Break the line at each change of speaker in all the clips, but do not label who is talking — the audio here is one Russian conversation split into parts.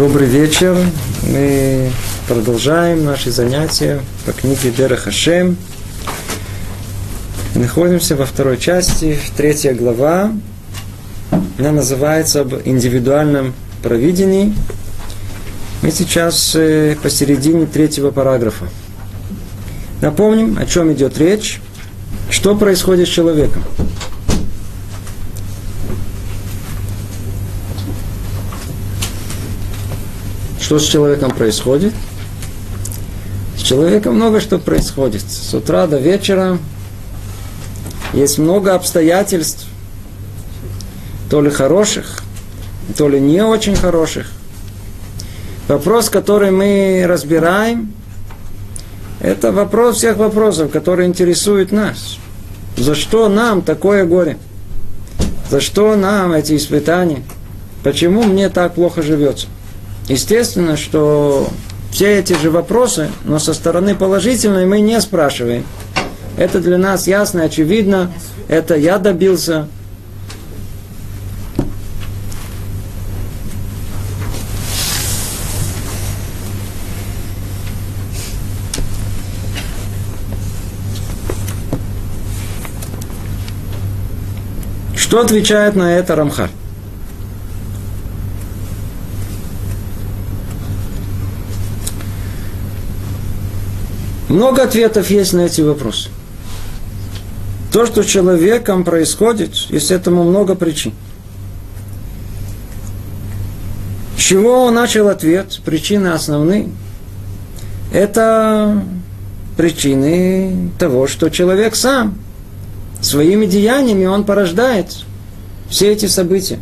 Добрый вечер. Мы продолжаем наши занятия по книге Дера Хашем. Находимся во второй части, третья глава. Она называется об индивидуальном провидении. Мы сейчас э, посередине третьего параграфа. Напомним, о чем идет речь, что происходит с человеком. Что с человеком происходит? С человеком много что происходит. С утра до вечера есть много обстоятельств, то ли хороших, то ли не очень хороших. Вопрос, который мы разбираем, это вопрос всех вопросов, которые интересуют нас. За что нам такое горе? За что нам эти испытания? Почему мне так плохо живется? Естественно, что все эти же вопросы, но со стороны положительной мы не спрашиваем. Это для нас ясно, очевидно. Это я добился. Что отвечает на это Рамхаль? Много ответов есть на эти вопросы. То, что человеком происходит, есть этому много причин. С чего он начал ответ? Причины основные. Это причины того, что человек сам своими деяниями он порождает все эти события.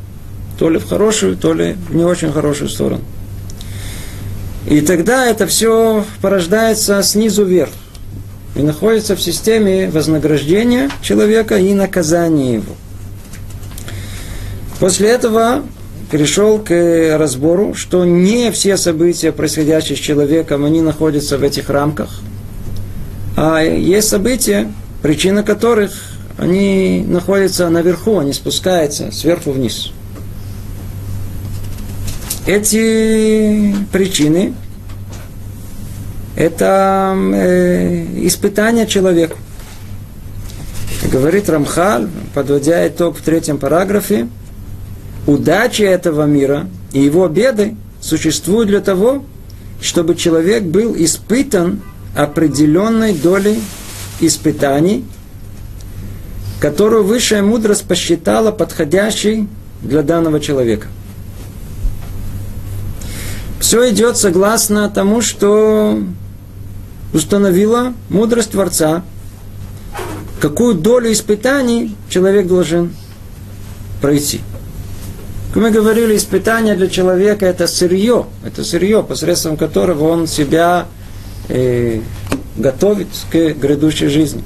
То ли в хорошую, то ли в не очень хорошую сторону. И тогда это все порождается снизу вверх. И находится в системе вознаграждения человека и наказания его. После этого перешел к разбору, что не все события, происходящие с человеком, они находятся в этих рамках. А есть события, причина которых они находятся наверху, они спускаются сверху вниз. Эти причины – это э, испытание человеку. Говорит Рамхаль, подводя итог в третьем параграфе, удачи этого мира и его беды существуют для того, чтобы человек был испытан определенной долей испытаний, которую высшая мудрость посчитала подходящей для данного человека. Все идет согласно тому, что установила мудрость Творца, какую долю испытаний человек должен пройти. Как мы говорили, испытание для человека это сырье, это сырье, посредством которого он себя э, готовит к грядущей жизни.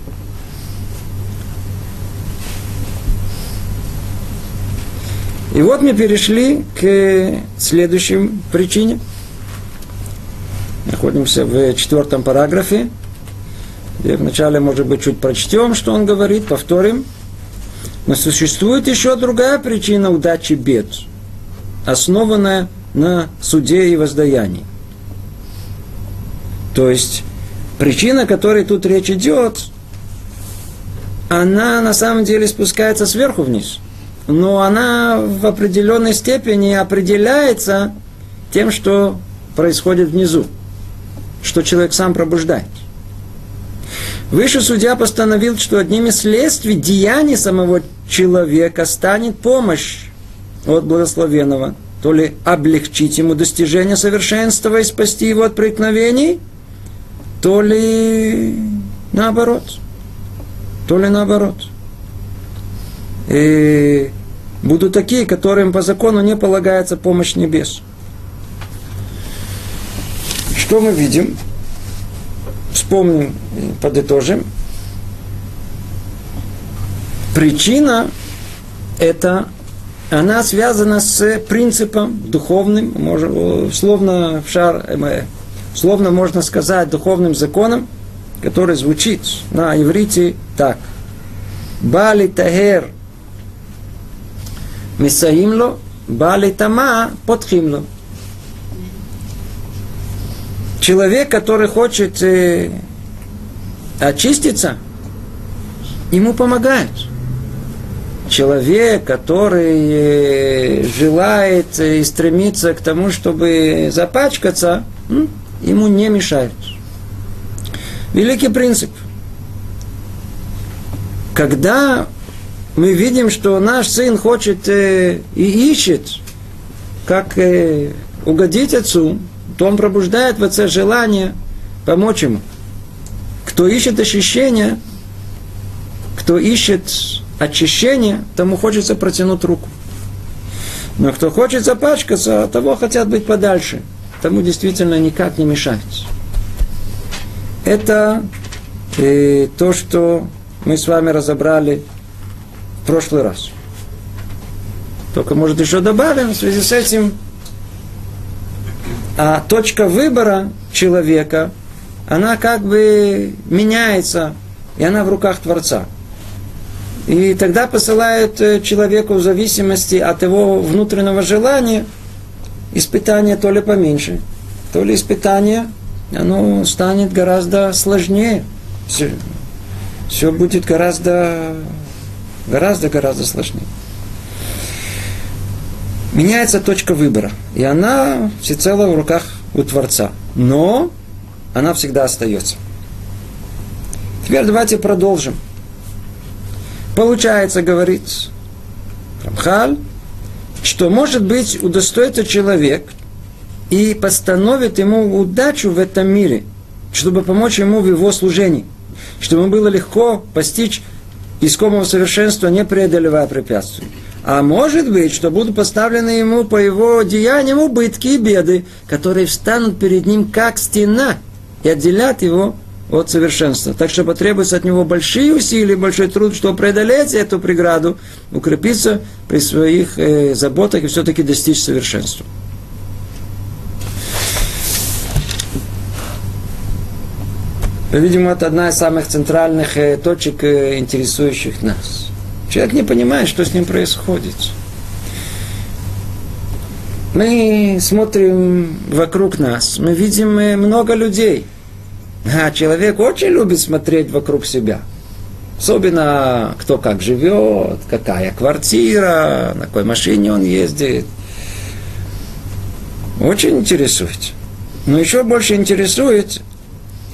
И вот мы перешли к следующей причине. Находимся в четвертом параграфе. Где вначале, может быть, чуть прочтем, что он говорит, повторим. Но существует еще другая причина удачи бед, основанная на суде и воздаянии. То есть, причина, о которой тут речь идет, она на самом деле спускается сверху вниз – но она в определенной степени определяется тем, что происходит внизу, что человек сам пробуждает. Выше судья постановил, что одним из следствий деяний самого человека станет помощь от благословенного, то ли облегчить ему достижение совершенства и спасти его от преткновений, то ли наоборот, то ли наоборот – и будут такие, которым по закону не полагается помощь небес. Что мы видим? Вспомним, подытожим. Причина это она связана с принципом духовным, словно в шар, э, словно можно сказать духовным законом, который звучит на иврите так. Бали тахер מסייעים לו, בא לטמא, פותחים לו. человек, который хочет э, очиститься, ему помогает. Человек, который э, желает и стремится к тому, чтобы запачкаться, ему не мешают. Великий принцип. Когда мы видим, что наш сын хочет э, и ищет, как э, угодить отцу, то он пробуждает в отце желание помочь ему. Кто ищет ощущения, кто ищет очищение, тому хочется протянуть руку. Но кто хочет запачкаться, того хотят быть подальше. Тому действительно никак не мешать. Это э, то, что мы с вами разобрали прошлый раз. Только, может, еще добавим в связи с этим, а точка выбора человека, она как бы меняется, и она в руках Творца. И тогда посылает э, человеку в зависимости от его внутреннего желания испытание то ли поменьше, то ли испытание, оно станет гораздо сложнее. Все, все будет гораздо, гораздо, гораздо сложнее. Меняется точка выбора. И она всецело в руках у Творца. Но она всегда остается. Теперь давайте продолжим. Получается, говорит Рамхаль, что, может быть, удостоится человек и постановит ему удачу в этом мире, чтобы помочь ему в его служении, чтобы ему было легко постичь искомого совершенства, не преодолевая препятствий. А может быть, что будут поставлены ему по его деяниям убытки и беды, которые встанут перед ним как стена и отделят его от совершенства. Так что потребуется от него большие усилия, большой труд, чтобы преодолеть эту преграду, укрепиться при своих э, заботах и все-таки достичь совершенства. Видимо, это одна из самых центральных э, точек, э, интересующих нас. Человек не понимает, что с ним происходит. Мы смотрим вокруг нас, мы видим э, много людей – а человек очень любит смотреть вокруг себя. Особенно кто как живет, какая квартира, на какой машине он ездит. Очень интересует. Но еще больше интересует,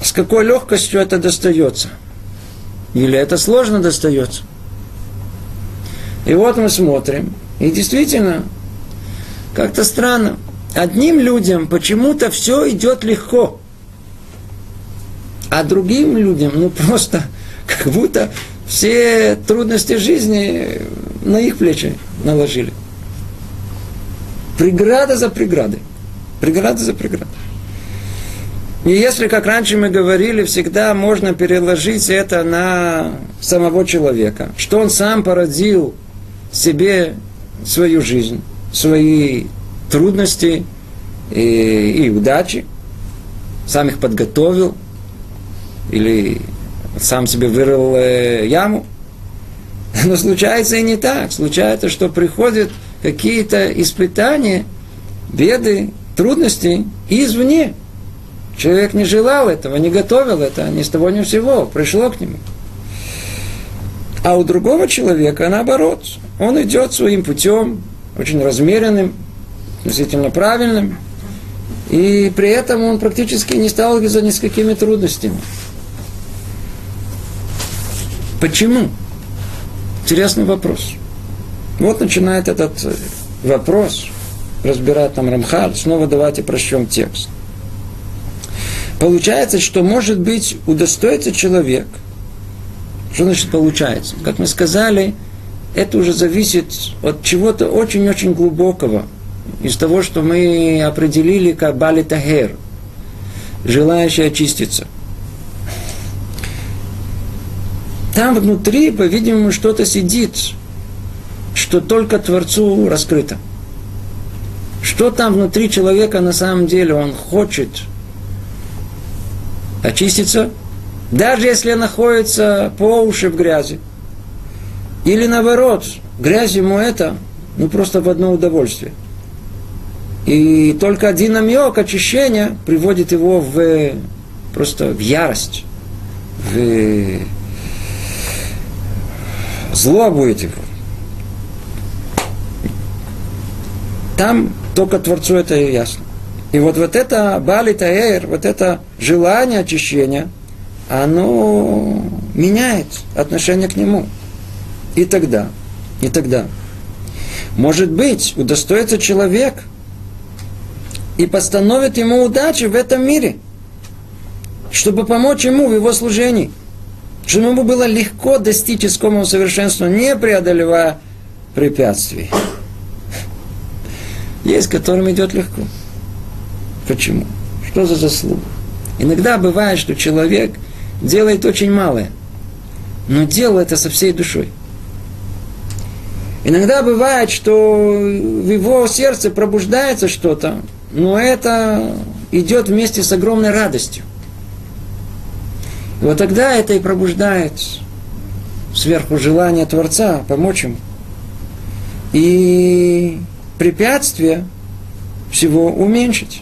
с какой легкостью это достается. Или это сложно достается. И вот мы смотрим, и действительно, как-то странно. Одним людям почему-то все идет легко. А другим людям, ну просто, как будто все трудности жизни на их плечи наложили. Преграда за преградой. Преграда за преградой. И если, как раньше мы говорили, всегда можно переложить это на самого человека, что он сам породил себе свою жизнь, свои трудности и, и удачи, сам их подготовил – или сам себе вырыл э, яму. Но случается и не так. Случается, что приходят какие-то испытания, беды, трудности извне. Человек не желал этого, не готовил это, ни с того ни с сего, пришло к нему. А у другого человека наоборот. Он идет своим путем, очень размеренным, относительно правильным, и при этом он практически не сталкивается ни с какими трудностями. Почему? Интересный вопрос. Вот начинает этот вопрос разбирать там Рамхаль. Снова давайте прочтем текст. Получается, что может быть удостоится человек. Что значит получается? Как мы сказали, это уже зависит от чего-то очень-очень глубокого. Из того, что мы определили как Бали Тахер, желающий очиститься – там внутри, по-видимому, что-то сидит, что только Творцу раскрыто. Что там внутри человека на самом деле он хочет очиститься, даже если находится по уши в грязи. Или наоборот, грязь ему это, ну просто в одно удовольствие. И только один намек очищения приводит его в просто в ярость, в злобу его. Там только Творцу это ясно. И вот, вот это Бали Таэр, вот это желание очищения, оно меняет отношение к нему. И тогда, и тогда, может быть, удостоится человек и постановит ему удачи в этом мире, чтобы помочь ему в его служении, чтобы ему было легко достичь искомого совершенства, не преодолевая препятствий. Есть, которым идет легко. Почему? Что за заслуга? Иногда бывает, что человек делает очень малое, но делает это со всей душой. Иногда бывает, что в его сердце пробуждается что-то, но это идет вместе с огромной радостью. И вот тогда это и пробуждает сверху желание Творца помочь ему. И препятствие всего уменьшить.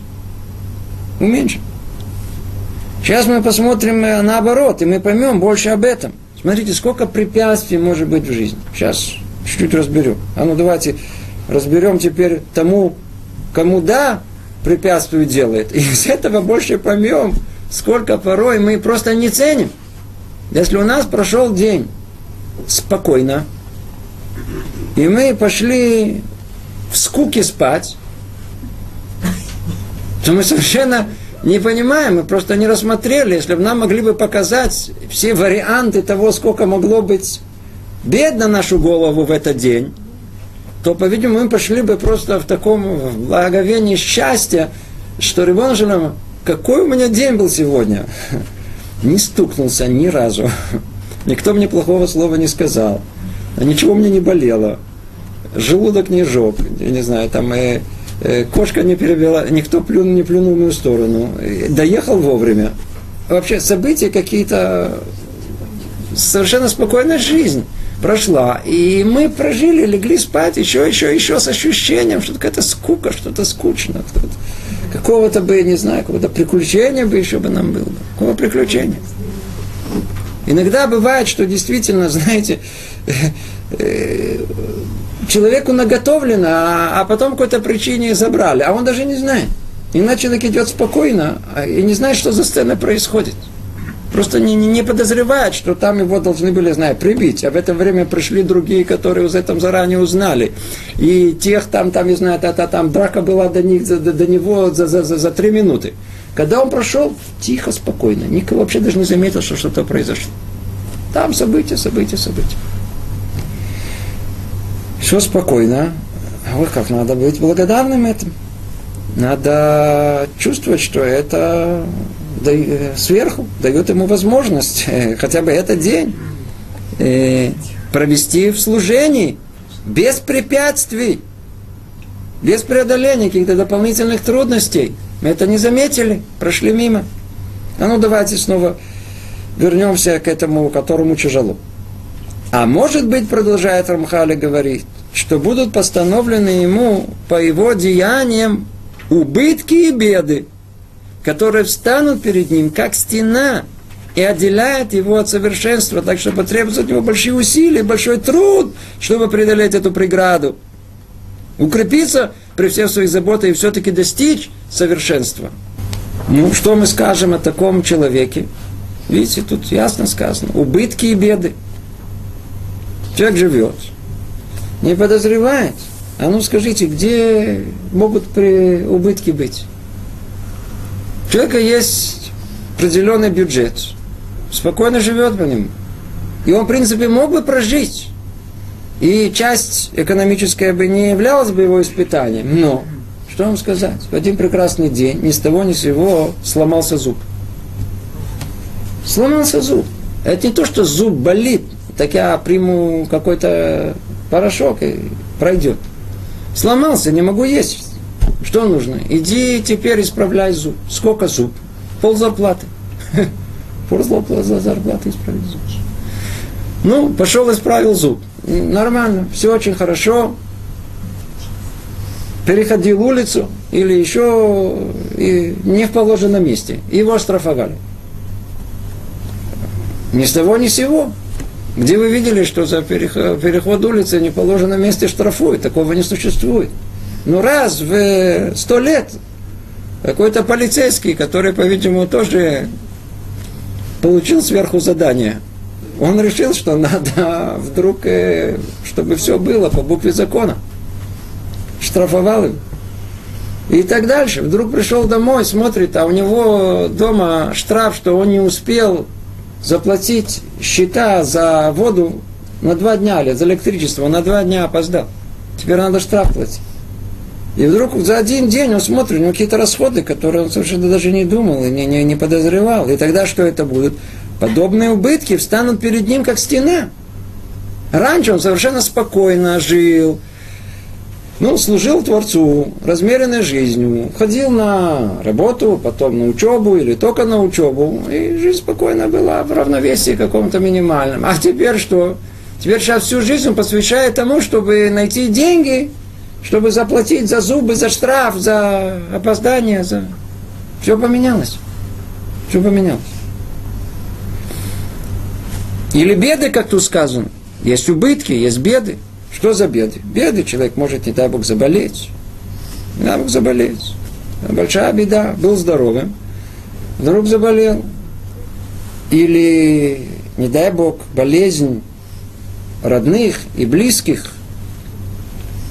Уменьшить. Сейчас мы посмотрим наоборот, и мы поймем больше об этом. Смотрите, сколько препятствий может быть в жизни. Сейчас чуть-чуть разберем. А ну давайте разберем теперь тому, кому да, препятствие делает. И из этого больше поймем, сколько порой мы просто не ценим. Если у нас прошел день спокойно, и мы пошли в скуке спать, то мы совершенно не понимаем, мы просто не рассмотрели. Если бы нам могли бы показать все варианты того, сколько могло быть бед на нашу голову в этот день, то, по-видимому, мы пошли бы просто в таком благовении счастья, что Рибон Шалам, какой у меня день был сегодня? Не стукнулся ни разу. Никто мне плохого слова не сказал. Ничего мне не болело желудок не жоп, я не знаю, там э, кошка не перебила, никто плюнул, не плюнул в мою сторону, доехал вовремя. Вообще события какие-то, совершенно спокойная жизнь прошла. И мы прожили, легли спать еще, еще, еще с ощущением, что какая-то скука, что-то скучно. Какого-то бы, не знаю, какого-то приключения бы еще бы нам было. Какого приключения? Иногда бывает, что действительно, знаете, э, человеку наготовлено, а, а потом по какой-то причине забрали, а он даже не знает. Иначе человек идет спокойно а, и не знает, что за сцена происходит. Просто не, не, подозревает, что там его должны были, знаю, прибить. А в это время пришли другие, которые уже этом заранее узнали. И тех там, там, не знаю, та, та, там драка была до, них, до, до него за, за, за, за три минуты. Когда он прошел, тихо, спокойно. Никто вообще даже не заметил, что что-то произошло. Там события, события, события. Все спокойно. Вот как надо быть благодарным этим. Надо чувствовать, что это э, сверху дает ему возможность э, хотя бы этот день э, провести в служении без препятствий, без преодоления каких-то дополнительных трудностей. Мы это не заметили, прошли мимо. А ну давайте снова вернемся к этому, которому тяжело. А может быть, продолжает Рамхали говорить, что будут постановлены ему по его деяниям убытки и беды, которые встанут перед ним, как стена, и отделяет его от совершенства, так что потребуется от него большие усилия, большой труд, чтобы преодолеть эту преграду. Укрепиться при всех своих заботах и все-таки достичь совершенства. Ну, что мы скажем о таком человеке? Видите, тут ясно сказано. Убытки и беды. Человек живет, не подозревает. А ну скажите, где могут при убытки быть? У человека есть определенный бюджет, спокойно живет по нему. И он, в принципе, мог бы прожить. И часть экономическая бы не являлась бы его испытанием. Но, что вам сказать? В один прекрасный день ни с того ни с сего сломался зуб. Сломался зуб. Это не то, что зуб болит, так я приму какой-то порошок и пройдет. Сломался, не могу есть. Что нужно? Иди теперь исправляй зуб. Сколько зуб? Пол зарплаты. Пол зарплаты исправить зуб. Ну, пошел исправил зуб. Нормально, все очень хорошо. Переходил улицу, или еще и не в положенном месте. Его оштрафовали. Ни с того, ни с сего. Где вы видели, что за переход улицы не положенном месте штрафуют? Такого не существует. Ну раз в сто лет какой-то полицейский, который, по-видимому, тоже получил сверху задание, он решил, что надо вдруг, э, чтобы все было по букве закона. Штрафовал им. И так дальше. Вдруг пришел домой, смотрит, а у него дома штраф, что он не успел заплатить счета за воду на два дня, или за электричество, на два дня опоздал. Теперь надо штраф платить. И вдруг за один день он смотрит, у него какие-то расходы, которые он совершенно даже не думал и не, не, не подозревал. И тогда что это будет? Подобные убытки встанут перед ним, как стена. Раньше он совершенно спокойно жил, ну, служил Творцу размеренной жизнью, ходил на работу, потом на учебу или только на учебу, и жизнь спокойно была в равновесии каком-то минимальном. А теперь что? Теперь сейчас всю жизнь он посвящает тому, чтобы найти деньги, чтобы заплатить за зубы, за штраф, за опоздание, за... Все поменялось. Все поменялось. Или беды, как тут сказано. Есть убытки, есть беды. Что за беды? Беды человек может, не дай Бог, заболеть. Не дай Бог заболеть. Большая беда. Был здоровым, вдруг заболел. Или, не дай Бог, болезнь родных и близких,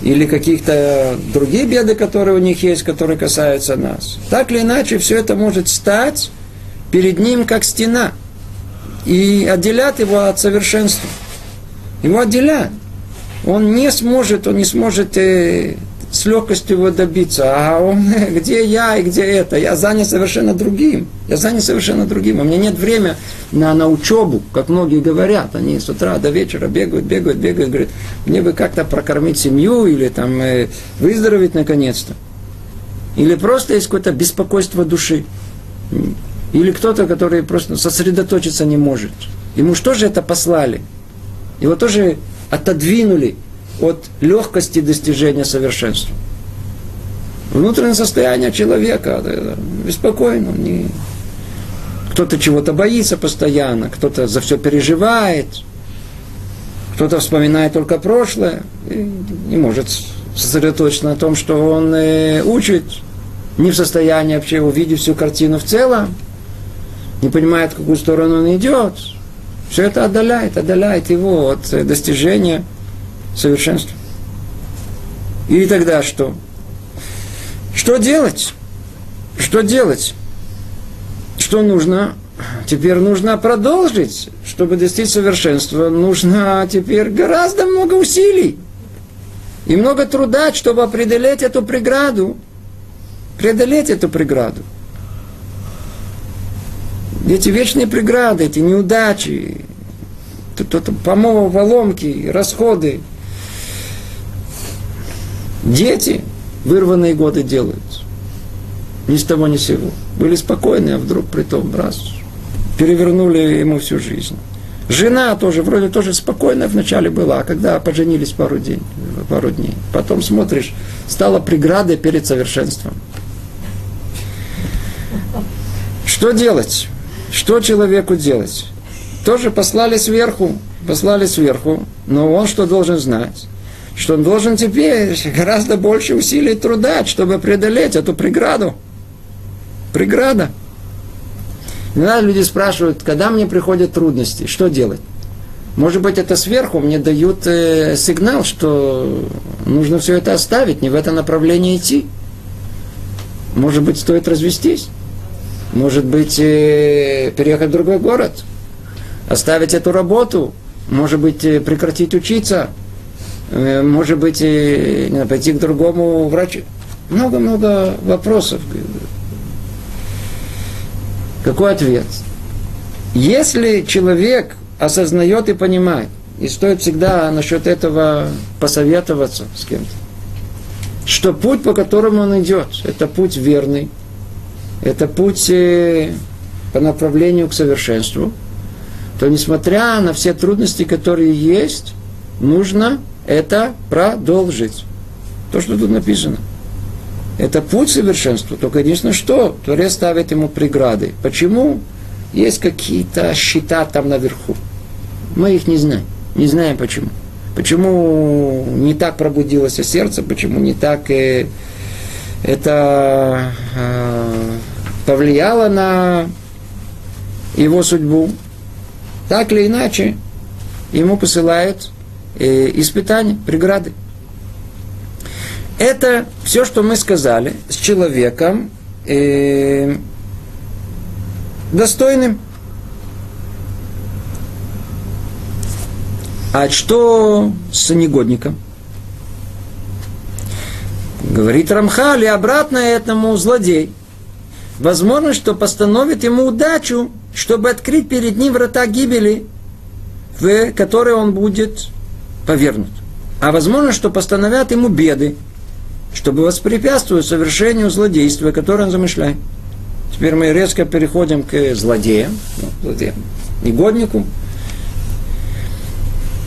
или каких-то другие беды, которые у них есть, которые касаются нас. Так или иначе, все это может стать перед ним как стена и отделять его от совершенства. Его отделяют он не сможет, он не сможет э, с легкостью его добиться. А он, где я и где это? Я занят совершенно другим. Я занят совершенно другим. У меня нет времени на, на учебу, как многие говорят. Они с утра до вечера бегают, бегают, бегают. Говорят, мне бы как-то прокормить семью или там э, выздороветь наконец-то. Или просто есть какое-то беспокойство души. Или кто-то, который просто сосредоточиться не может. Ему что же это послали? Его тоже отодвинули от легкости достижения совершенства. Внутреннее состояние человека беспокойно. Не... Кто-то чего-то боится постоянно, кто-то за все переживает, кто-то вспоминает только прошлое и не может сосредоточиться на том, что он э, учит, не в состоянии вообще увидеть всю картину в целом, не понимает, в какую сторону он идет, все это отдаляет, отдаляет его от э, достижения совершенства. И тогда что? Что делать? Что делать? Что нужно? Теперь нужно продолжить. Чтобы достичь совершенства, нужно теперь гораздо много усилий. И много труда, чтобы преодолеть эту преграду. Преодолеть эту преграду эти вечные преграды, эти неудачи, помолвы, поломки, расходы. Дети вырванные годы делают. Ни с того, ни с сего. Были спокойны, а вдруг при том раз перевернули ему всю жизнь. Жена тоже, вроде тоже спокойная вначале была, а когда поженились пару, день, пару дней. Потом смотришь, стала преградой перед совершенством. Что делать? Что человеку делать? Тоже послали сверху, послали сверху, но он что должен знать? Что он должен теперь гораздо больше усилий труда, чтобы преодолеть эту преграду. Преграда. Иногда люди спрашивают, когда мне приходят трудности, что делать? Может быть, это сверху мне дают э, сигнал, что нужно все это оставить, не в это направление идти. Может быть, стоит развестись. Может быть, э, переехать в другой город, оставить эту работу, может быть, э, прекратить учиться, э, может быть, пойти к другому врачу. Много-много вопросов. Какой ответ? Если человек осознает и понимает, и стоит всегда насчет этого посоветоваться с кем-то, что путь, по которому он идет, это путь верный, это путь э, по направлению к совершенству, то несмотря на все трудности, которые есть, нужно это продолжить. То, что тут написано. Это путь совершенства. Только единственное, что Творец ставит ему преграды. Почему? Есть какие-то счета там наверху. Мы их не знаем. Не знаем почему. Почему не так пробудилось сердце, почему не так э, это э, повлияло на его судьбу. Так или иначе, ему посылают э, испытания, преграды. Это все, что мы сказали с человеком э, достойным. А что с негодником? Говорит Рамхали, обратно этому злодей. Возможно, что постановит ему удачу, чтобы открыть перед ним врата гибели, в которые он будет повернут. А возможно, что постановят ему беды, чтобы воспрепятствовать совершению злодейства, которое он замышляет. Теперь мы резко переходим к злодеям, ну, злодеям, негоднику.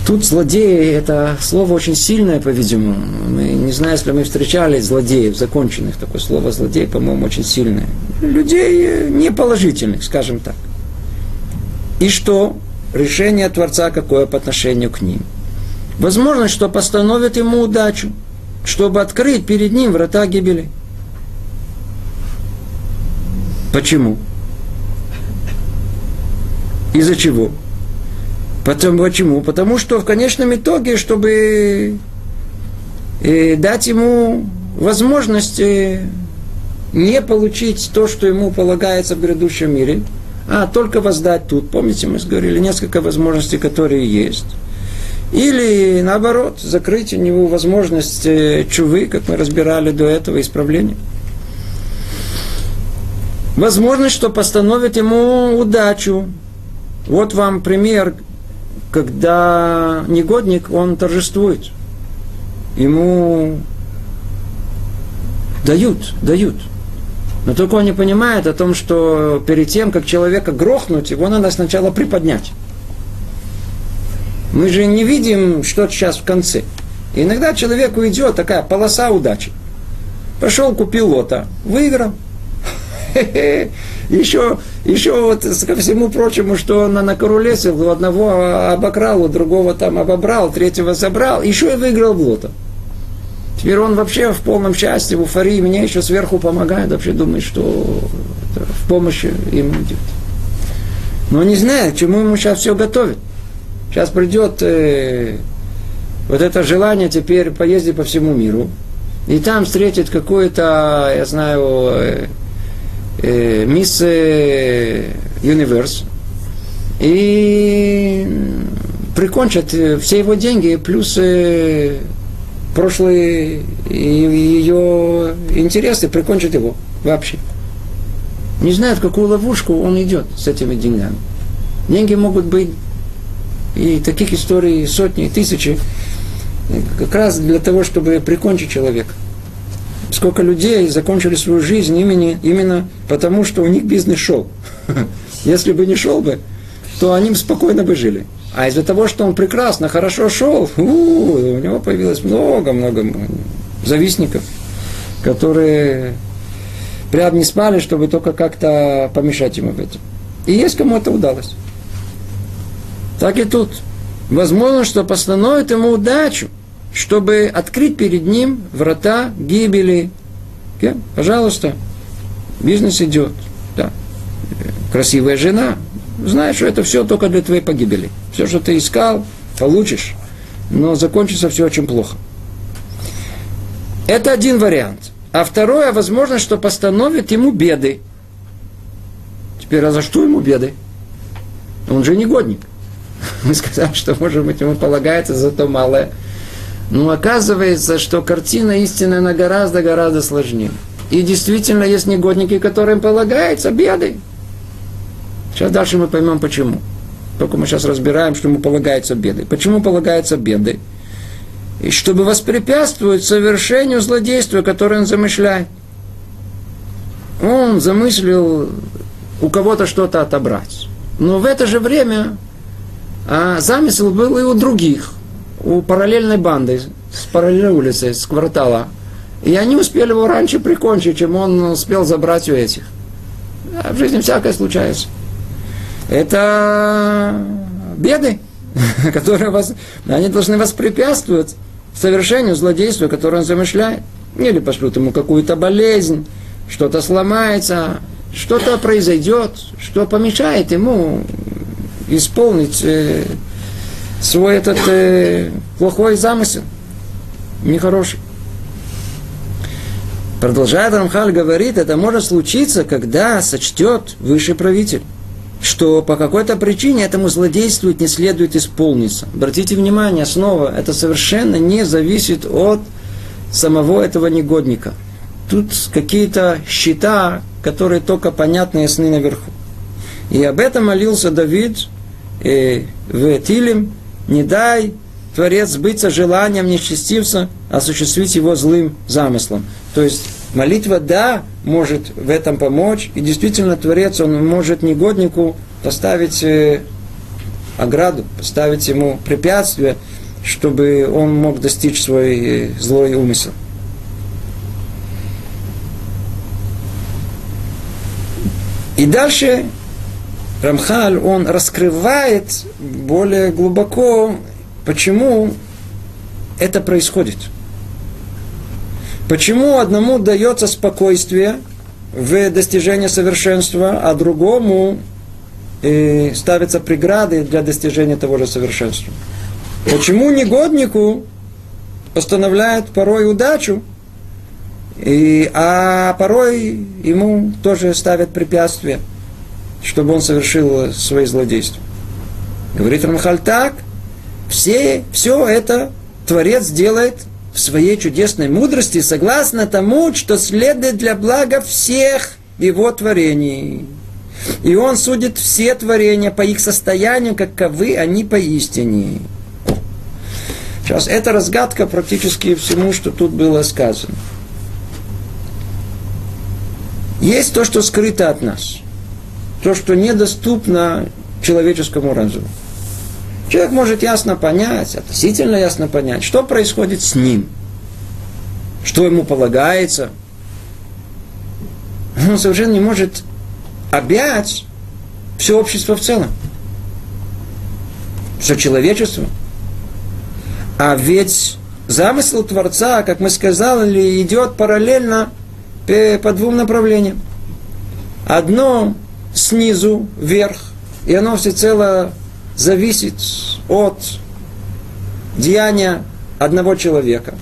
Тут злодеи – это слово очень сильное, по-видимому. Мы, не знаю, если мы встречали злодеев, законченных, такое слово злодей, по-моему, очень сильное. Людей неположительных, скажем так. И что? Решение Творца какое по отношению к ним? Возможно, что постановит ему удачу – чтобы открыть перед ним врата гибели. Почему? Из-за чего? Потому, почему? Потому что в конечном итоге, чтобы э, дать ему возможность э, не получить то, что ему полагается в грядущем мире, а только воздать тут. Помните, мы говорили несколько возможностей, которые есть. Или, наоборот, закрыть у него возможность э, чувы, как мы разбирали до этого, исправления. Возможность, что постановит ему удачу. Вот вам пример, когда негодник, он торжествует. Ему дают, дают. Но только он не понимает о том, что перед тем, как человека грохнуть, его надо сначала приподнять. Мы же не видим, что сейчас в конце. И иногда человеку идет такая полоса удачи. Пошел, купил лота, выиграл. Еще, еще вот ко всему прочему, что на корулесил, у одного обокрал, у другого там обобрал, третьего забрал, еще и выиграл в лото. Теперь он вообще в полном счастье, в эйфории, мне еще сверху помогает, вообще думает, что в помощи ему идет. Но не знает, чему ему сейчас все готовит. Сейчас придет э, вот это желание теперь поездить по всему миру, и там встретит какую-то, я знаю, э, э, мисс э, Universe, и прикончат э, все его деньги, плюс э, прошлые ее интересы, прикончат его вообще. Не знает, в какую ловушку он идет с этими деньгами. Деньги могут быть и таких историй сотни и тысячи, как раз для того, чтобы прикончить человека. Сколько людей закончили свою жизнь именно, именно потому, что у них бизнес шел. Если бы не шел бы, то они спокойно бы жили. А из-за того, что он прекрасно, хорошо шел, у, у него появилось много-много завистников, которые прям не спали, чтобы только как-то помешать ему в этом. И есть кому это удалось. Так и тут. Возможно, что постановит ему удачу, чтобы открыть перед ним врата гибели. Okay? Пожалуйста, бизнес идет. Да. Красивая жена. Знаешь, что это все только для твоей погибели. Все, что ты искал, получишь. Но закончится все очень плохо. Это один вариант. А второе, возможно, что постановит ему беды. Теперь, а за что ему беды? Он же негодник. Мы сказали, что, может быть, ему полагается за то малое. Но оказывается, что картина истинная, она гораздо-гораздо сложнее. И действительно есть негодники, которым полагается беды. Сейчас дальше мы поймем, почему. Только мы сейчас разбираем, что ему полагается беды. Почему полагается беды? И чтобы воспрепятствовать совершению злодейства, которое он замышляет. Он замыслил у кого-то что-то отобрать. Но в это же время а замысел был и у других, у параллельной банды, с параллельной улицы, с квартала. И они успели его раньше прикончить, чем он успел забрать у этих. А в жизни всякое случается. Это беды, которые вас, они должны воспрепятствовать совершению злодейства, которое он замышляет. Или пошлют ему какую-то болезнь, что-то сломается, что-то произойдет, что помешает ему исполнить э, свой этот э, плохой замысел, нехороший. Продолжает Рамхаль говорит, это может случиться, когда сочтет высший правитель, что по какой-то причине этому злодейству не следует исполниться. Обратите внимание, снова, это совершенно не зависит от самого этого негодника. Тут какие-то счета, которые только понятны и ясны наверху. И об этом молился Давид э, в Тилем, не дай Творец сбыться желанием нечестивца, осуществить его злым замыслом. То есть молитва, да, может в этом помочь, и действительно Творец, он может негоднику поставить э, ограду, поставить ему препятствие, чтобы он мог достичь свой э, злой умысел. И дальше Рамхаль, он раскрывает более глубоко, почему это происходит. Почему одному дается спокойствие в достижении совершенства, а другому э, ставятся преграды для достижения того же совершенства. Почему негоднику постановляют порой удачу, и, а порой ему тоже ставят препятствия, чтобы он совершил свои злодейства. Говорит Рамхаль так, все, все это Творец делает в своей чудесной мудрости, согласно тому, что следует для блага всех его творений. И он судит все творения по их состоянию, каковы они поистине. Сейчас это разгадка практически всему, что тут было сказано. Есть то, что скрыто от нас. То, что недоступно человеческому разуму. Человек может ясно понять, относительно ясно понять, что происходит с ним, что ему полагается. Он совершенно не может объять все общество в целом, все человечество. А ведь замысел Творца, как мы сказали, идет параллельно по двум направлениям. Одно снизу вверх, и оно всецело зависит от деяния одного человека,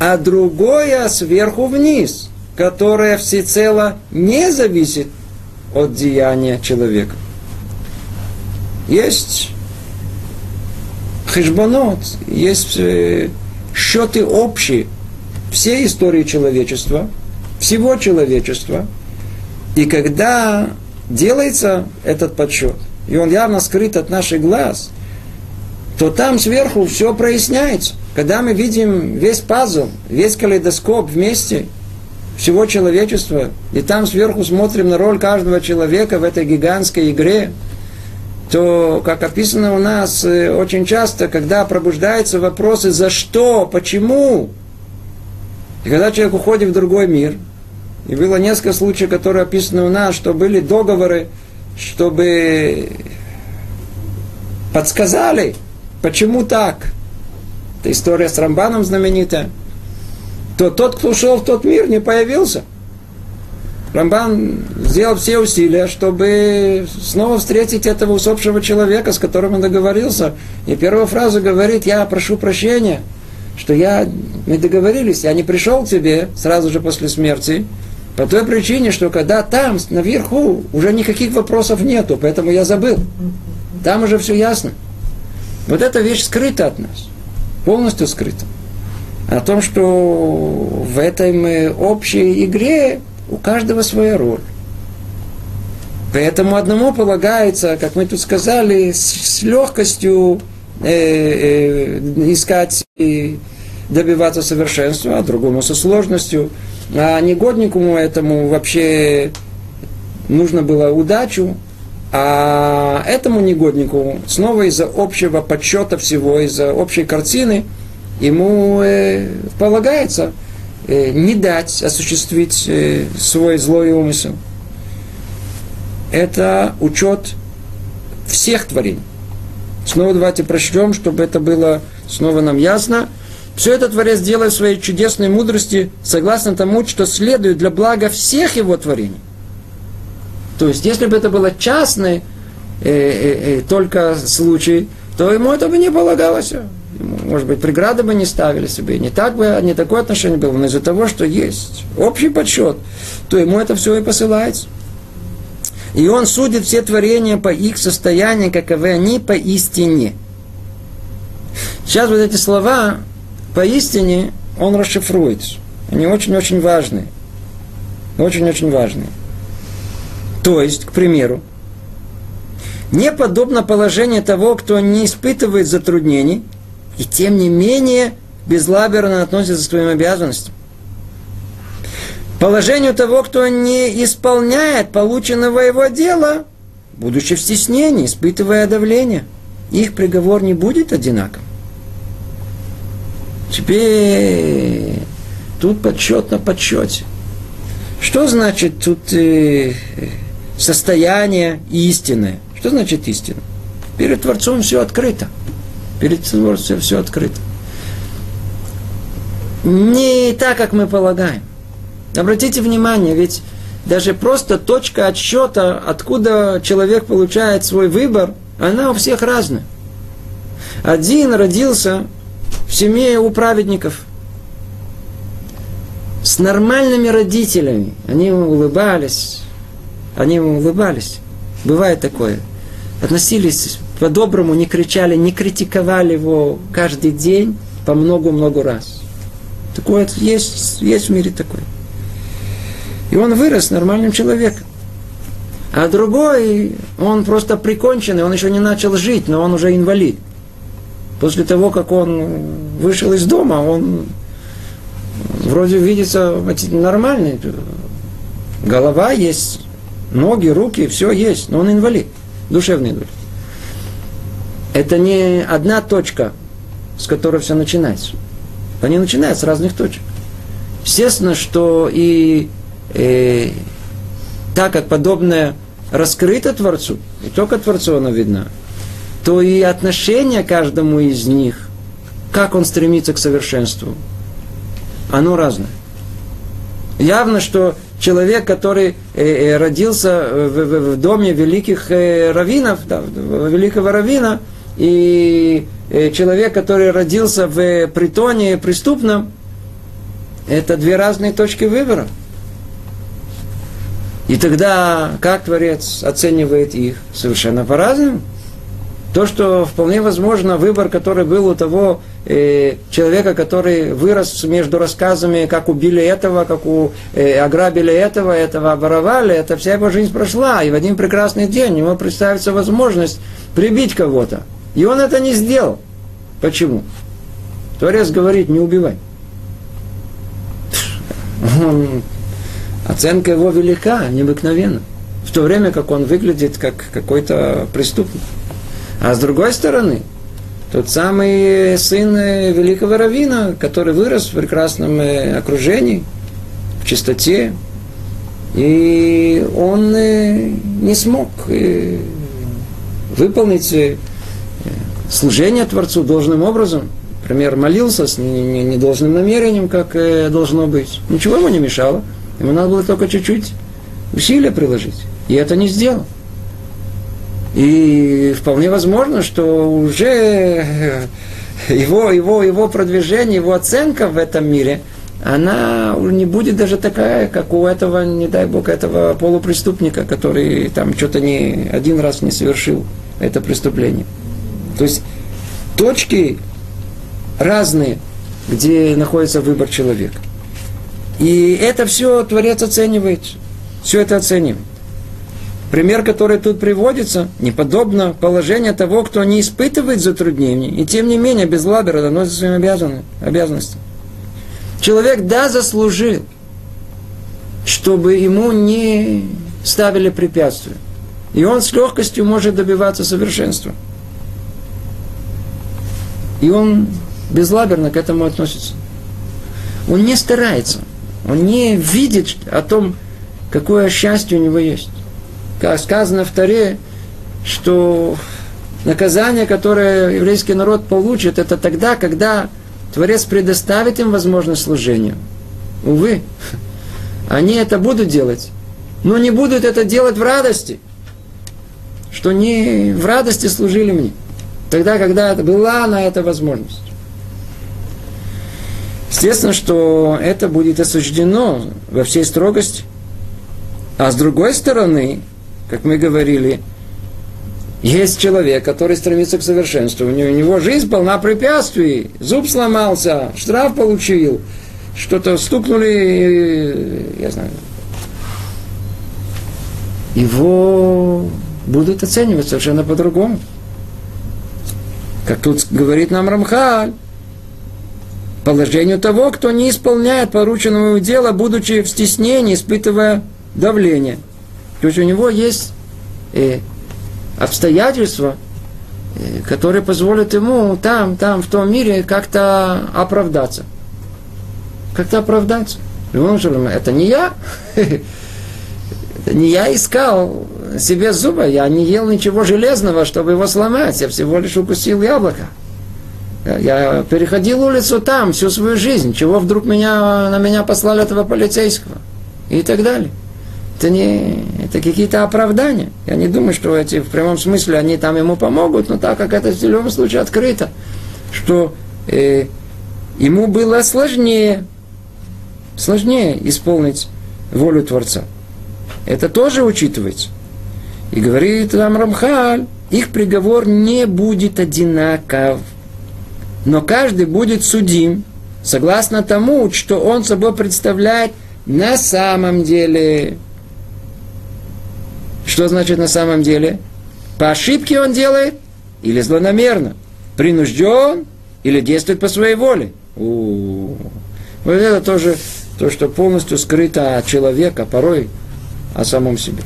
а другое сверху вниз, которое всецело не зависит от деяния человека. Есть хешбонот, есть э, счеты общие всей истории человечества – всего человечества. И когда делается этот подсчет, и он явно скрыт от наших глаз, то там сверху все проясняется. Когда мы видим весь пазл, весь калейдоскоп вместе, всего человечества, и там сверху смотрим на роль каждого человека в этой гигантской игре, то, как описано у нас э, очень часто, когда пробуждаются вопросы «за что?», «почему?», и когда человек уходит в другой мир – и было несколько случаев, которые описаны у нас, что были договоры, чтобы подсказали, почему так. Это история с Рамбаном знаменитая. То тот, кто ушел в тот мир, не появился. Рамбан сделал все усилия, чтобы снова встретить этого усопшего человека, с которым он договорился. И первая фраза говорит, я прошу прощения, что я, мы договорились, я не пришел к тебе сразу же после смерти, по той причине, что когда там, наверху, уже никаких вопросов нету, поэтому я забыл. Там уже все ясно. Вот эта вещь скрыта от нас. Полностью скрыта. О том, что в этой общей игре у каждого своя роль. Поэтому одному полагается, как мы тут сказали, с, с легкостью э, э, искать и добиваться совершенства, а другому со сложностью – а негоднику этому вообще нужно было удачу, а этому негоднику снова из-за общего подсчета всего, из-за общей картины, ему э, полагается э, не дать осуществить э, свой злой умысел. Это учет всех творений. Снова давайте прочтем, чтобы это было снова нам ясно. Все это Творец делает в своей чудесной мудрости, согласно тому, что следует для блага всех его творений. То есть, если бы это было частный э, э, э, только случай, то ему это бы не полагалось. Ему, может быть, преграды бы не ставили себе, не так бы, не такое отношение было, но из-за того, что есть общий подсчет, то ему это все и посылается. И он судит все творения по их состоянию, каковы они по истине. Сейчас вот эти слова поистине он расшифрует. Они очень-очень важные. Очень-очень важные. То есть, к примеру, не подобно положение того, кто не испытывает затруднений, и тем не менее безлаберно относится к своим обязанностям. Положению того, кто не исполняет полученного его дела, будучи в стеснении, испытывая давление, их приговор не будет одинаковым. Теперь тут подсчет на подсчете. Что значит тут э, состояние истины? Что значит истина? Перед Творцом все открыто. Перед Творцом все открыто. Не так, как мы полагаем. Обратите внимание, ведь даже просто точка отсчета, откуда человек получает свой выбор, она у всех разная. Один родился в семье у праведников. С нормальными родителями. Они ему улыбались. Они ему улыбались. Бывает такое. Относились по-доброму, не кричали, не критиковали его каждый день по много-много раз. Такое есть, есть в мире такое. И он вырос нормальным человеком. А другой, он просто приконченный, он еще не начал жить, но он уже инвалид. После того, как он вышел из дома, он вроде видится нормальный. Голова есть, ноги, руки, все есть, но он инвалид, душевный инвалид. Это не одна точка, с которой все начинается. Они начинают с разных точек. Естественно, что и, и так как подобное раскрыто Творцу, и только Творцу оно видно, то и отношение каждому из них, как он стремится к совершенству, оно разное. Явно, что человек, который э, э, родился в, доме великих э, раввинов, да, великого раввина, и человек, который родился в притоне преступном, это две разные точки выбора. И тогда как Творец оценивает их? Совершенно по-разному. То, что вполне возможно, выбор, который был у того э, человека, который вырос между рассказами, как убили этого, как у, э, ограбили этого, этого оборовали, это вся его жизнь прошла. И в один прекрасный день ему представится возможность прибить кого-то. И он это не сделал. Почему? Творец говорит, не убивай. Оценка его велика, необыкновенна. В то время, как он выглядит как какой-то преступник. А с другой стороны, тот самый сын великого равина, который вырос в прекрасном э, окружении, в чистоте, и он э, не смог э, выполнить служение Творцу должным образом. Например, молился с недолжным намерением, как должно быть. Ничего ему не мешало. Ему надо было только чуть-чуть усилия приложить. И это не сделал. И вполне возможно, что уже его, его, его продвижение, его оценка в этом мире, она не будет даже такая, как у этого, не дай бог, этого полупреступника, который там что-то не один раз не совершил это преступление. То есть точки разные, где находится выбор человека. И это все Творец оценивает. Все это оценивает. Пример, который тут приводится, не подобно положению того, кто не испытывает затруднений, и тем не менее без лабера доносит своим обязанностям. Человек, да, заслужил, чтобы ему не ставили препятствия. И он с легкостью может добиваться совершенства. И он безлаберно к этому относится. Он не старается. Он не видит о том, какое счастье у него есть. Сказано в Таре, что наказание, которое еврейский народ получит, это тогда, когда Творец предоставит им возможность служения. Увы, они это будут делать, но не будут это делать в радости, что не в радости служили мне. Тогда, когда была на это возможность. Естественно, что это будет осуждено во всей строгости. А с другой стороны, как мы говорили, есть человек, который стремится к совершенству. У него жизнь полна препятствий. Зуб сломался, штраф получил, что-то стукнули, я знаю. Его будут оценивать совершенно по-другому. Как тут говорит нам Рамхаль, положению того, кто не исполняет порученного дела, будучи в стеснении, испытывая давление. То есть у него есть э, обстоятельства, э, которые позволят ему там, там, в том мире как-то оправдаться. Как-то оправдаться. Это не я. Это не я искал себе зуба. Я не ел ничего железного, чтобы его сломать. Я всего лишь укусил яблоко. Я переходил улицу там всю свою жизнь. Чего вдруг меня, на меня послали этого полицейского? И так далее. Это не это какие-то оправдания. Я не думаю, что эти в прямом смысле они там ему помогут, но так как это в любом случае открыто, что э, ему было сложнее, сложнее исполнить волю Творца. Это тоже учитывается. И говорит там Рамхаль, их приговор не будет одинаков но каждый будет судим согласно тому, что он собой представляет на самом деле. Что значит на самом деле? По ошибке он делает или злонамерно? Принужден или действует по своей воле? У-у-у. Вот это тоже то, что полностью скрыто от человека, порой о самом себе.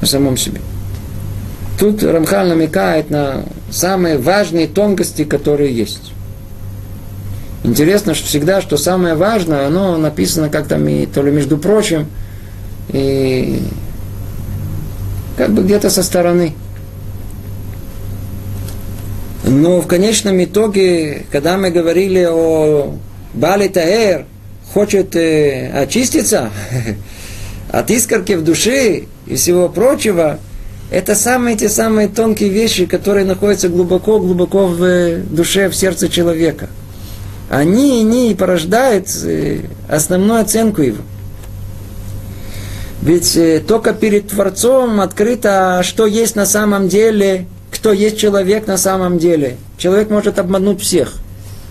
О самом себе. Тут Рамхаль намекает на самые важные тонкости, которые есть. Интересно, что всегда, что самое важное, оно написано как-то то ли между прочим, и как бы где-то со стороны. Но в конечном итоге, когда мы говорили о Бали Таэр, хочет э, очиститься от искорки в душе и всего прочего, это самые те самые тонкие вещи, которые находятся глубоко-глубоко в э, душе, в сердце человека – они, они порождают э, основную оценку его. Ведь э, только перед Творцом открыто, что есть на самом деле, кто есть человек на самом деле. Человек может обмануть всех,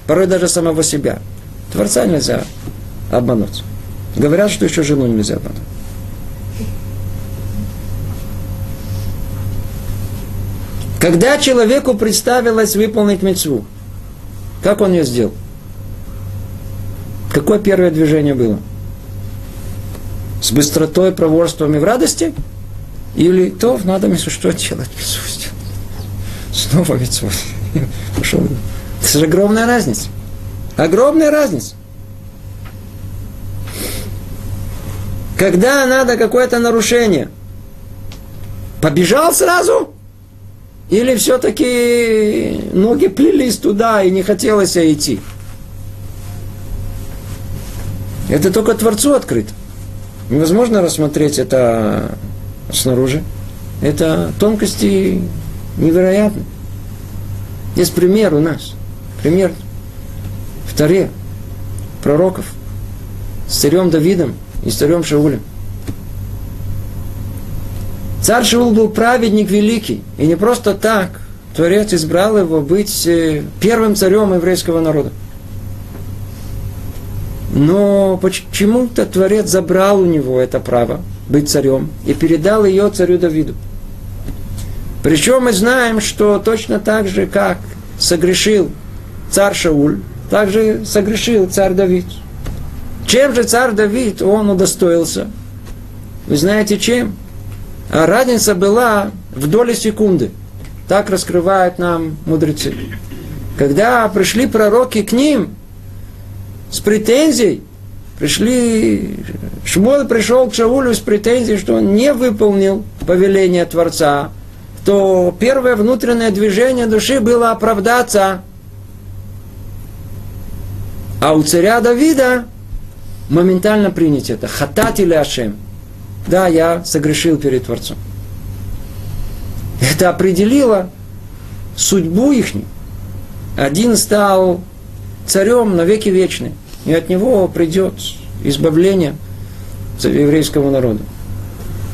порой даже самого себя. Творца нельзя обмануть. Говорят, что еще жену нельзя обмануть. Когда человеку представилось выполнить мецву, как он ее сделал? Какое первое движение было? С быстротой, проворством и в радости? Или то, надо мне что делать? Снова митцву. Пошел. Это же огромная разница. Огромная разница. Когда надо какое-то нарушение, побежал сразу? Или все-таки ноги плелись туда и не хотелось идти? Это только Творцу открыто. Невозможно рассмотреть это снаружи. Это тонкости невероятны. Есть пример у нас. Пример в Таре пророков с царем Давидом и с царем Шаулем. Царь Шаул был праведник великий. И не просто так. Творец избрал его быть э, первым царем еврейского народа. Но почему-то Творец забрал у него это право быть царем и передал ее царю Давиду. Причем мы знаем, что точно так же, как согрешил царь Шауль, так же согрешил царь Давид. Чем же царь Давид он удостоился? Вы знаете чем? А разница была в доли секунды. Так раскрывают нам мудрецы. Когда пришли пророки к ним, с претензией, пришли, Шмуэль пришел к Шаулю с претензией, что он не выполнил повеление Творца, то первое внутреннее движение души было оправдаться. А у царя Давида моментально принять это. Хатат или Ашем. Да, я согрешил перед Творцом. Это определило судьбу их. Один стал царем на веки вечные. И от него придет избавление еврейского народа.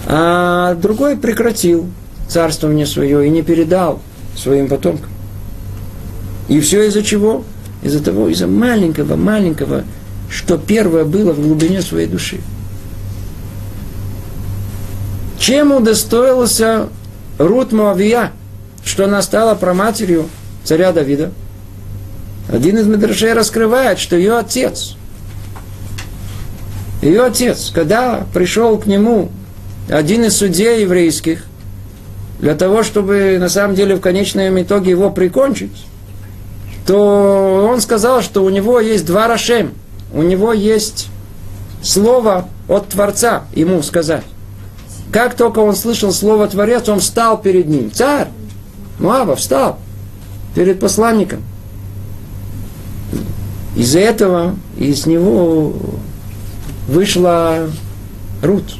А другой прекратил царствование свое и не передал своим потомкам. И все из-за чего? Из-за того, из-за маленького-маленького, что первое было в глубине своей души. Чем удостоился Рут Моавия, что она стала проматерью царя Давида? Один из Медрашей раскрывает, что ее отец, ее отец, когда пришел к нему один из судей еврейских, для того, чтобы на самом деле в конечном итоге его прикончить, то он сказал, что у него есть два Рашем, у него есть слово от Творца ему сказать. Как только он слышал слово Творец, он встал перед ним. Царь Муава встал перед посланником. Из-за этого из него вышла Рут.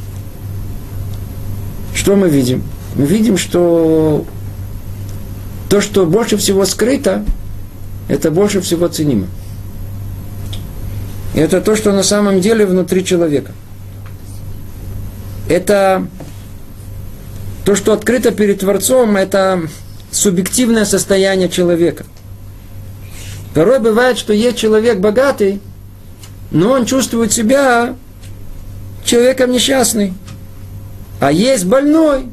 Что мы видим? Мы видим, что то, что больше всего скрыто, это больше всего ценимо. Это то, что на самом деле внутри человека. Это то, что открыто перед Творцом, это субъективное состояние человека – Порой бывает, что есть человек богатый, но он чувствует себя человеком несчастный. А есть больной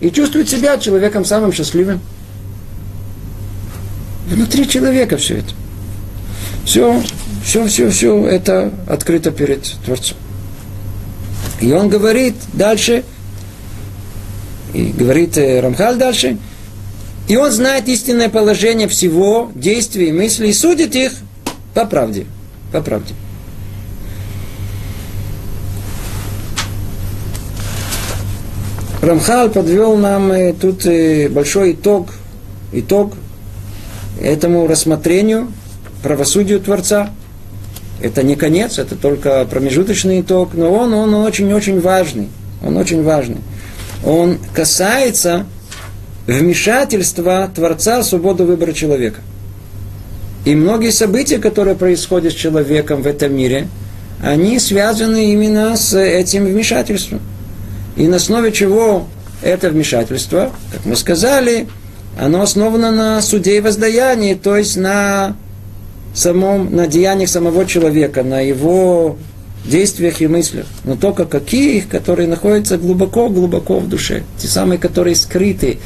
и чувствует себя человеком самым счастливым. Внутри человека все это. Все, все, все, все это открыто перед Творцом. И он говорит дальше, и говорит э, Рамхаль дальше, и он знает истинное положение всего, действий, мыслей, и судит их по правде. По правде. Рамхал подвел нам э, тут э, большой итог, итог этому рассмотрению, правосудию Творца. Это не конец, это только промежуточный итог, но он, он очень-очень важный. Он очень важный. Он касается вмешательство Творца в свободу выбора человека. И многие события, которые происходят с человеком в этом мире, они связаны именно с этим вмешательством. И на основе чего это вмешательство, как мы сказали, оно основано на суде и воздаянии, то есть на самом, на деяниях самого человека, на его действиях и мыслях, но только каких, которые находятся глубоко-глубоко в душе, те самые, которые скрыты,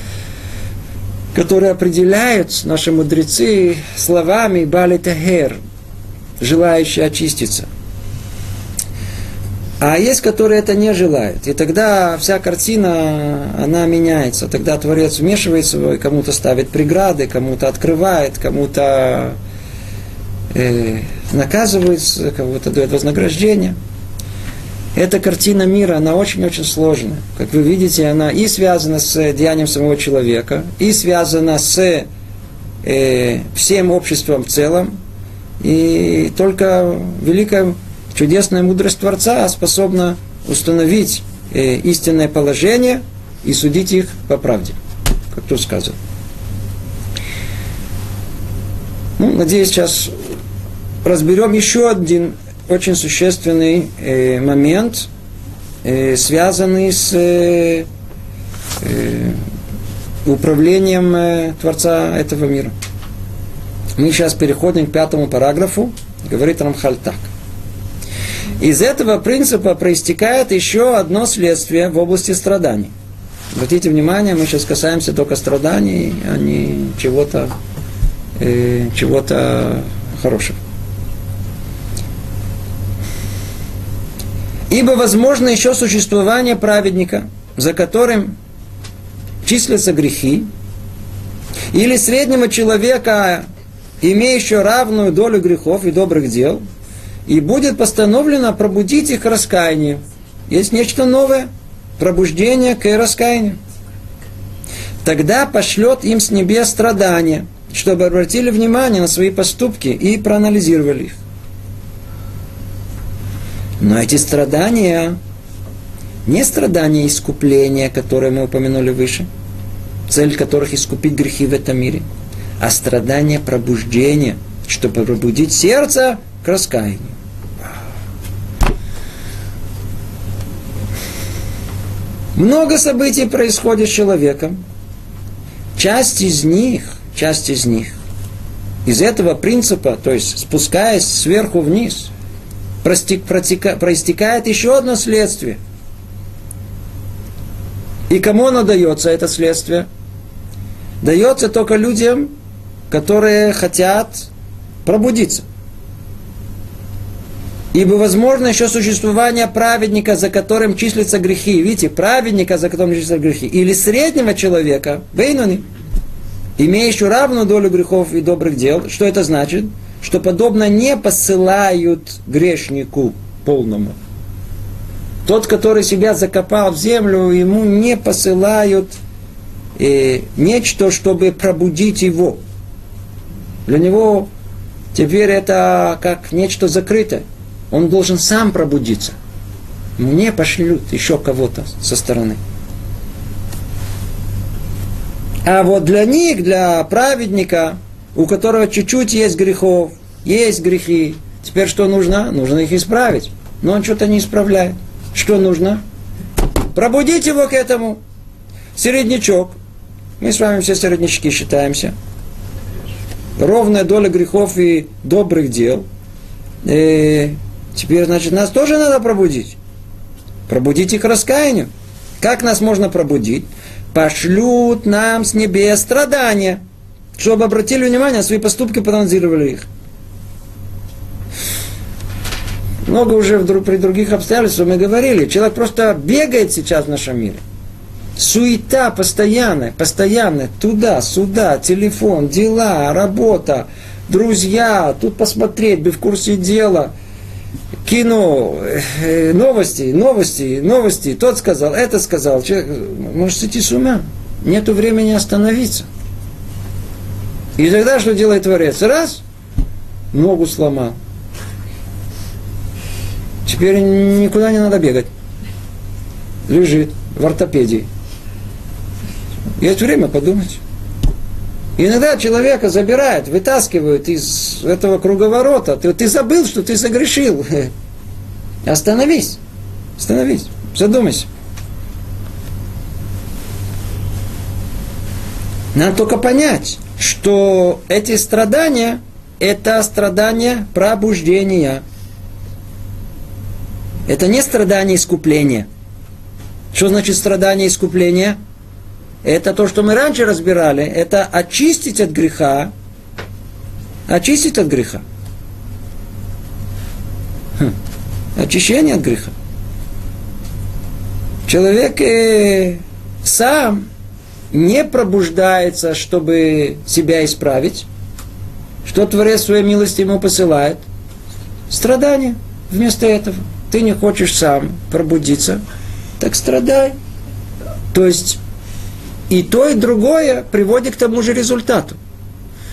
которые определяют наши мудрецы словами Бали Тахер, желающие очиститься. А есть, которые это не желают. И тогда вся картина, она меняется. Тогда Творец вмешивается, и кому-то ставит преграды, кому-то открывает, кому-то э, наказывает, кому-то дает вознаграждение – эта картина мира, она очень-очень сложная. Как вы видите, она и связана с деянием самого человека, и связана с э, всем обществом в целом. И только великая чудесная мудрость Творца способна установить э, истинное положение и судить их по правде, как тут сказано. Ну, надеюсь, сейчас разберем еще один очень существенный э, момент, э, связанный с э, э, управлением э, Творца этого мира. Мы сейчас переходим к пятому параграфу, говорит Рамхаль так. Из этого принципа проистекает еще одно следствие в области страданий. Обратите внимание, мы сейчас касаемся только страданий, а не чего-то э, чего-то хорошего. Ибо возможно еще существование праведника, за которым числятся грехи, или среднего человека, имеющего равную долю грехов и добрых дел, и будет постановлено пробудить их к раскаянию. Есть нечто новое, пробуждение к раскаянию. Тогда пошлет им с небес страдания, чтобы обратили внимание на свои поступки и проанализировали их. Но эти страдания не страдания искупления, которые мы упомянули выше, цель которых искупить грехи в этом мире, а страдания пробуждения, чтобы пробудить сердце к раскаянию. Много событий происходит с человеком. Часть из них, часть из них, из этого принципа, то есть спускаясь сверху вниз, проистекает еще одно следствие. И кому оно дается, это следствие? Дается только людям, которые хотят пробудиться. Ибо возможно еще существование праведника, за которым числятся грехи. Видите, праведника, за которым числятся грехи. Или среднего человека, бейнуни, имеющего равную долю грехов и добрых дел. Что это значит? Что подобно не посылают грешнику полному. Тот, который себя закопал в землю, ему не посылают э, нечто, чтобы пробудить его. Для него теперь это как нечто закрытое. Он должен сам пробудиться. Мне пошлют еще кого-то со стороны. А вот для них, для праведника, у которого чуть-чуть есть грехов, есть грехи, теперь что нужно? Нужно их исправить. Но он что-то не исправляет. Что нужно? Пробудить его к этому. Середнячок. Мы с вами все середнячки считаемся. Ровная доля грехов и добрых дел. И э, теперь, значит, нас тоже надо пробудить. Пробудить их раскаянию. Как нас можно пробудить? Пошлют нам с небес страдания, чтобы обратили внимание на свои поступки, проанализировали их. много уже вдруг при других обстоятельствах мы говорили, человек просто бегает сейчас в нашем мире. Суета постоянная, постоянная, туда, сюда, телефон, дела, работа, друзья, тут посмотреть, бы в курсе дела, кино, э, новости, новости, новости, тот сказал, это сказал. Человек может сойти с ума. Нету времени остановиться. И тогда что делает Творец? Раз, ногу сломал. Теперь никуда не надо бегать. Лежит в ортопедии. Есть время подумать. иногда человека забирают, вытаскивают из этого круговорота. Ты, ты забыл, что ты согрешил. Остановись. Остановись. Задумайся. Надо только понять, что эти страдания – это страдания пробуждения – это не страдание искупления. Что значит страдание искупления? Это то, что мы раньше разбирали. Это очистить от греха. Очистить от греха. Хм. Очищение от греха. Человек э, сам не пробуждается, чтобы себя исправить. Что Творец своей милости ему посылает? Страдания вместо этого ты не хочешь сам пробудиться, так страдай. То есть и то, и другое приводит к тому же результату.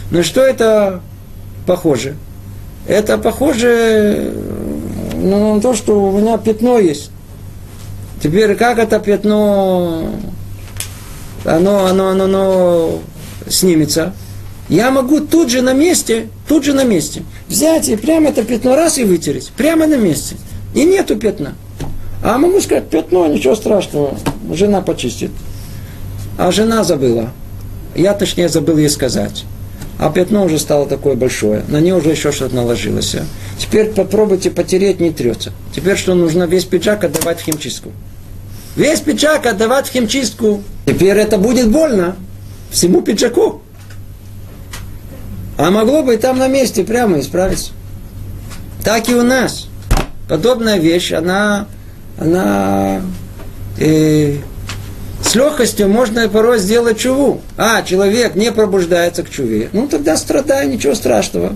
Но что это похоже? Это похоже ну, на то, что у меня пятно есть. Теперь как это пятно, оно, оно, оно, оно снимется? Я могу тут же на месте, тут же на месте взять и прямо это пятно раз и вытереть. Прямо на месте. И нету пятна. А могу сказать, пятно, ничего страшного, жена почистит. А жена забыла. Я, точнее, забыл ей сказать. А пятно уже стало такое большое. На нее уже еще что-то наложилось. Теперь попробуйте потереть, не трется. Теперь что нужно? Весь пиджак отдавать в химчистку. Весь пиджак отдавать в химчистку. Теперь это будет больно. Всему пиджаку. А могло бы и там на месте прямо исправиться. Так и у нас подобная вещь, она, она э, с легкостью можно порой сделать чуву. А, человек не пробуждается к чуве. Ну, тогда страдай, ничего страшного.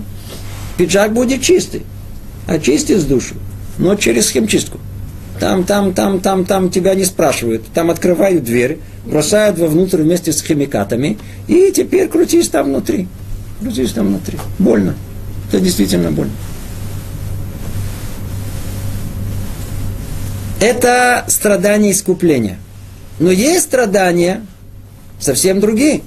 Пиджак будет чистый. очистить душу, но через химчистку. Там, там, там, там, там тебя не спрашивают. Там открывают дверь, бросают вовнутрь вместе с химикатами, и теперь крутись там внутри. Крутись там внутри. Больно. Это действительно больно. Это страдание искупления. Но есть страдания совсем другие,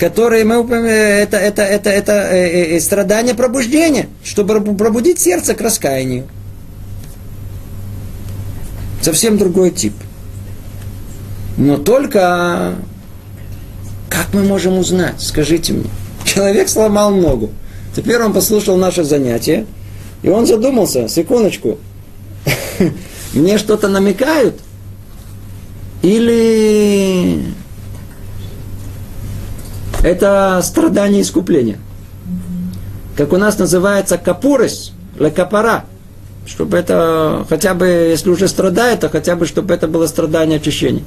которые мы это, это, это, это э, э, э, страдание пробуждения, чтобы пробудить сердце к раскаянию. Совсем другой тип. Но только как мы можем узнать? Скажите мне. Человек сломал ногу. Теперь он послушал наше занятие, и он задумался, секундочку, мне что-то намекают? Или это страдание искупления? Как у нас называется капурость, лекапара. Чтобы это хотя бы, если уже страдает, то хотя бы, чтобы это было страдание очищения.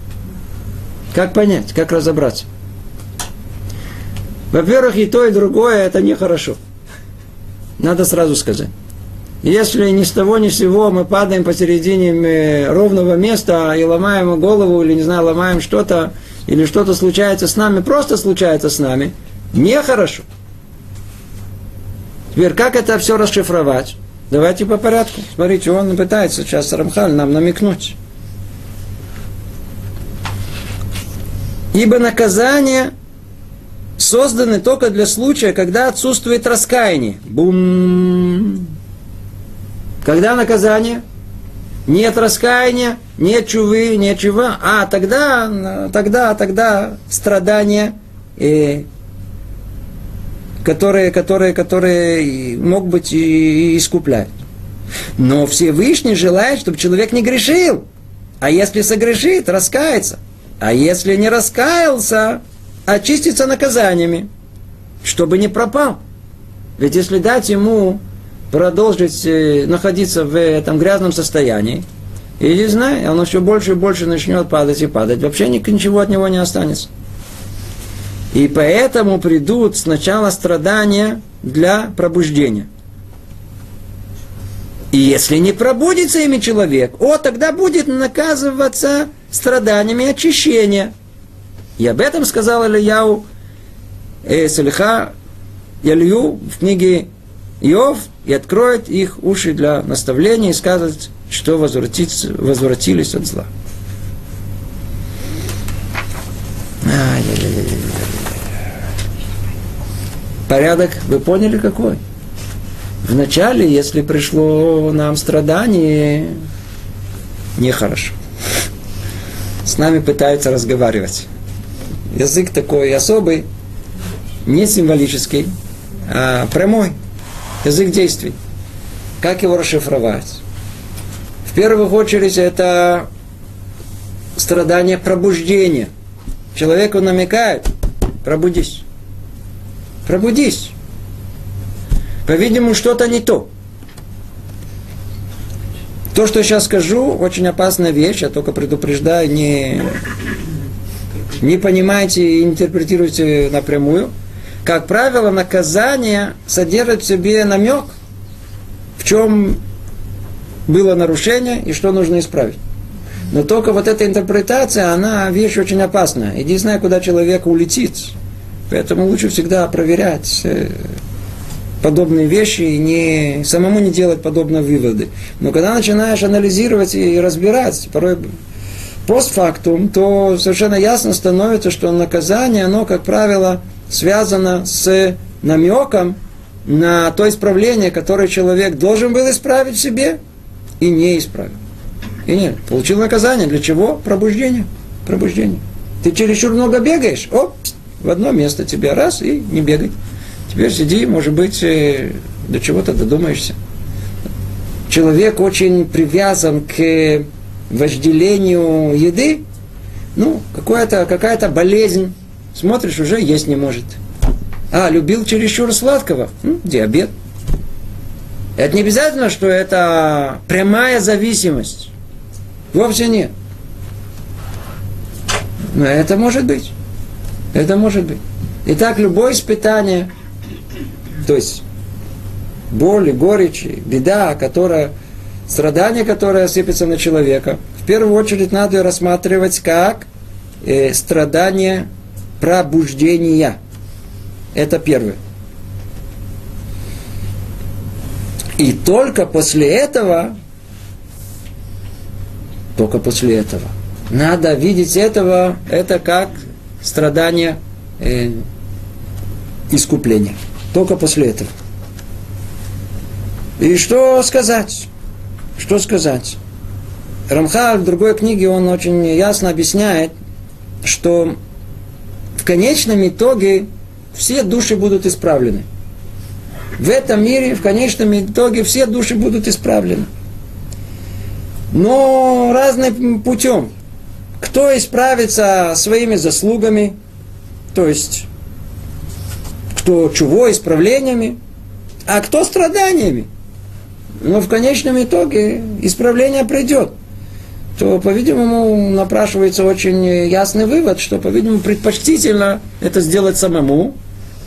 Как понять, как разобраться? Во-первых, и то, и другое это нехорошо. Надо сразу сказать. Если ни с того ни с сего мы падаем посередине ровного места и ломаем голову, или, не знаю, ломаем что-то, или что-то случается с нами, просто случается с нами, нехорошо. Теперь, как это все расшифровать? Давайте по порядку. Смотрите, он пытается сейчас Рамхаль нам намекнуть. Ибо наказание созданы только для случая, когда отсутствует раскаяние. Бум. Когда наказание? Нет раскаяния, нет чувы, нет чува. А тогда, тогда, тогда страдания, э, которые, которые, которые мог быть и, искупляют. Но Всевышний желает, чтобы человек не грешил. А если согрешит, раскается. А если не раскаялся, очиститься наказаниями, чтобы не пропал. Ведь если дать ему продолжить э, находиться в этом грязном состоянии, и не знаю, он еще больше и больше начнет падать и падать, вообще ничего от него не останется. И поэтому придут сначала страдания для пробуждения. И если не пробудится ими человек, о, тогда будет наказываться страданиями очищения. И об этом сказал Ильяу э, Салиха Ялью в книге Иов и откроет их уши для наставления и скажет, что возвратились от зла. Порядок, вы поняли какой? Вначале, если пришло нам страдание, нехорошо. С нами пытаются разговаривать. Язык такой особый, не символический, а прямой язык действий. Как его расшифровать? В первую очередь это страдание пробуждения. Человеку намекают, пробудись. Пробудись. По-видимому, что-то не то. То, что я сейчас скажу, очень опасная вещь, я только предупреждаю, не, не понимайте и интерпретируйте напрямую – как правило, наказание содержит в себе намек, в чем было нарушение и что нужно исправить. Но только вот эта интерпретация, она вещь очень опасная. И не знаю, куда человек улетит. Поэтому лучше всегда проверять э, подобные вещи и не, самому не делать подобные выводы. Но когда начинаешь анализировать и разбирать, порой постфактум, то совершенно ясно становится, что наказание, оно, как правило, связано с намеком на то исправление, которое человек должен был исправить в себе и не исправил. И нет, получил наказание. Для чего? Пробуждение. Пробуждение. Ты чересчур много бегаешь, оп, в одно место тебе раз и не бегай. Теперь сиди, может быть, э, до чего-то додумаешься. Человек очень привязан к вожделению еды, ну, какая-то какая болезнь Смотришь, уже есть не может. А, любил чересчур сладкого? М, диабет. Это не обязательно, что это прямая зависимость. Вовсе нет. Но это может быть. Это может быть. Итак, любое испытание, то есть боль горечь, беда, которая, страдание, которое сыпется на человека, в первую очередь надо рассматривать как э, страдание пробуждения. Это первое. И только после этого, только после этого, надо видеть этого, это как страдание э, искупления. Только после этого. И что сказать? Что сказать? Рамхал в другой книге он очень ясно объясняет, что в конечном итоге все души будут исправлены. В этом мире, в конечном итоге, все души будут исправлены. Но разным путем. Кто исправится своими заслугами, то есть кто чего исправлениями, а кто страданиями. Но в конечном итоге исправление придет то, по-видимому, напрашивается очень ясный вывод, что, по-видимому, предпочтительно это сделать самому,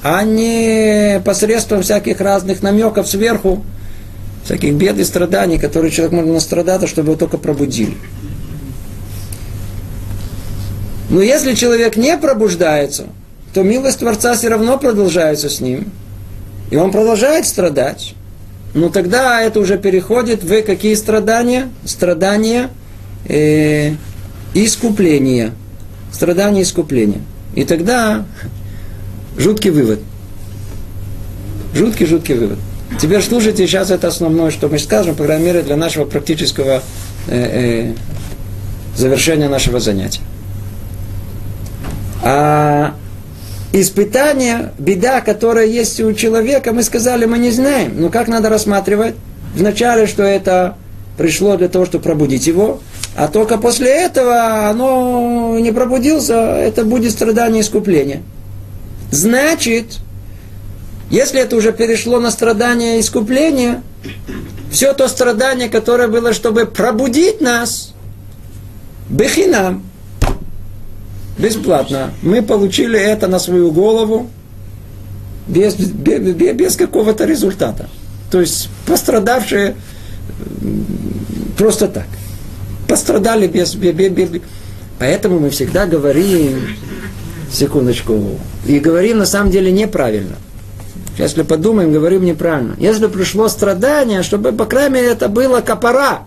а не посредством всяких разных намеков сверху, всяких бед и страданий, которые человек может настрадаться, чтобы его только пробудили. Но если человек не пробуждается, то милость Творца все равно продолжается с ним, и он продолжает страдать. Но тогда это уже переходит в какие страдания? Страдания – э, искупления. Страдания искупления. И тогда жуткий вывод. Жуткий-жуткий вывод. Теперь слушайте, сейчас это основное, что мы скажем, по крайней мере, для нашего практического э, э, завершения нашего занятия. А испытание, беда, которая есть у человека, мы сказали, мы не знаем. Но как надо рассматривать? Вначале, что это пришло для того, чтобы пробудить его, а только после этого оно не пробудился, это будет страдание искупления. Значит, если это уже перешло на страдание искупления, все то страдание, которое было, чтобы пробудить нас, бехинам, бесплатно, мы получили это на свою голову без, без, без какого-то результата. То есть пострадавшие просто так пострадали без, без, без, без. Поэтому мы всегда говорим, секундочку, и говорим на самом деле неправильно. Если подумаем, говорим неправильно. Если пришло страдание, чтобы, по крайней мере, это было копора,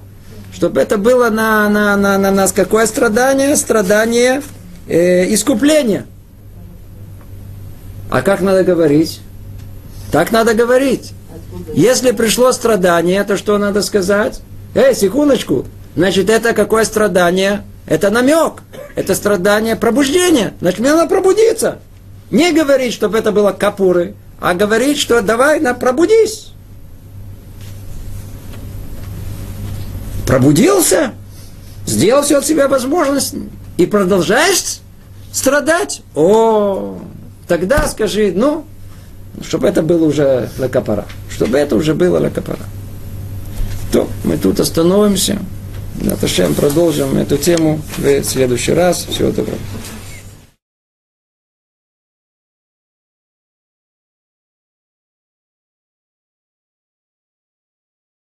чтобы это было на, на, на, на нас какое страдание? Страдание э, искупления. А как надо говорить? Так надо говорить. Если пришло страдание, то что надо сказать? Эй, секундочку, Значит, это какое страдание? Это намек. Это страдание пробуждения. Значит, мне надо пробудиться. Не говорить, чтобы это было капуры, а говорить, что давай, на, пробудись. Пробудился, сделал все от себя возможность и продолжаешь страдать. О, тогда скажи, ну, чтобы это было уже лакапара. Чтобы это уже было лакапара. То мы тут остановимся. Наташем продолжим эту тему в следующий раз. Всего доброго.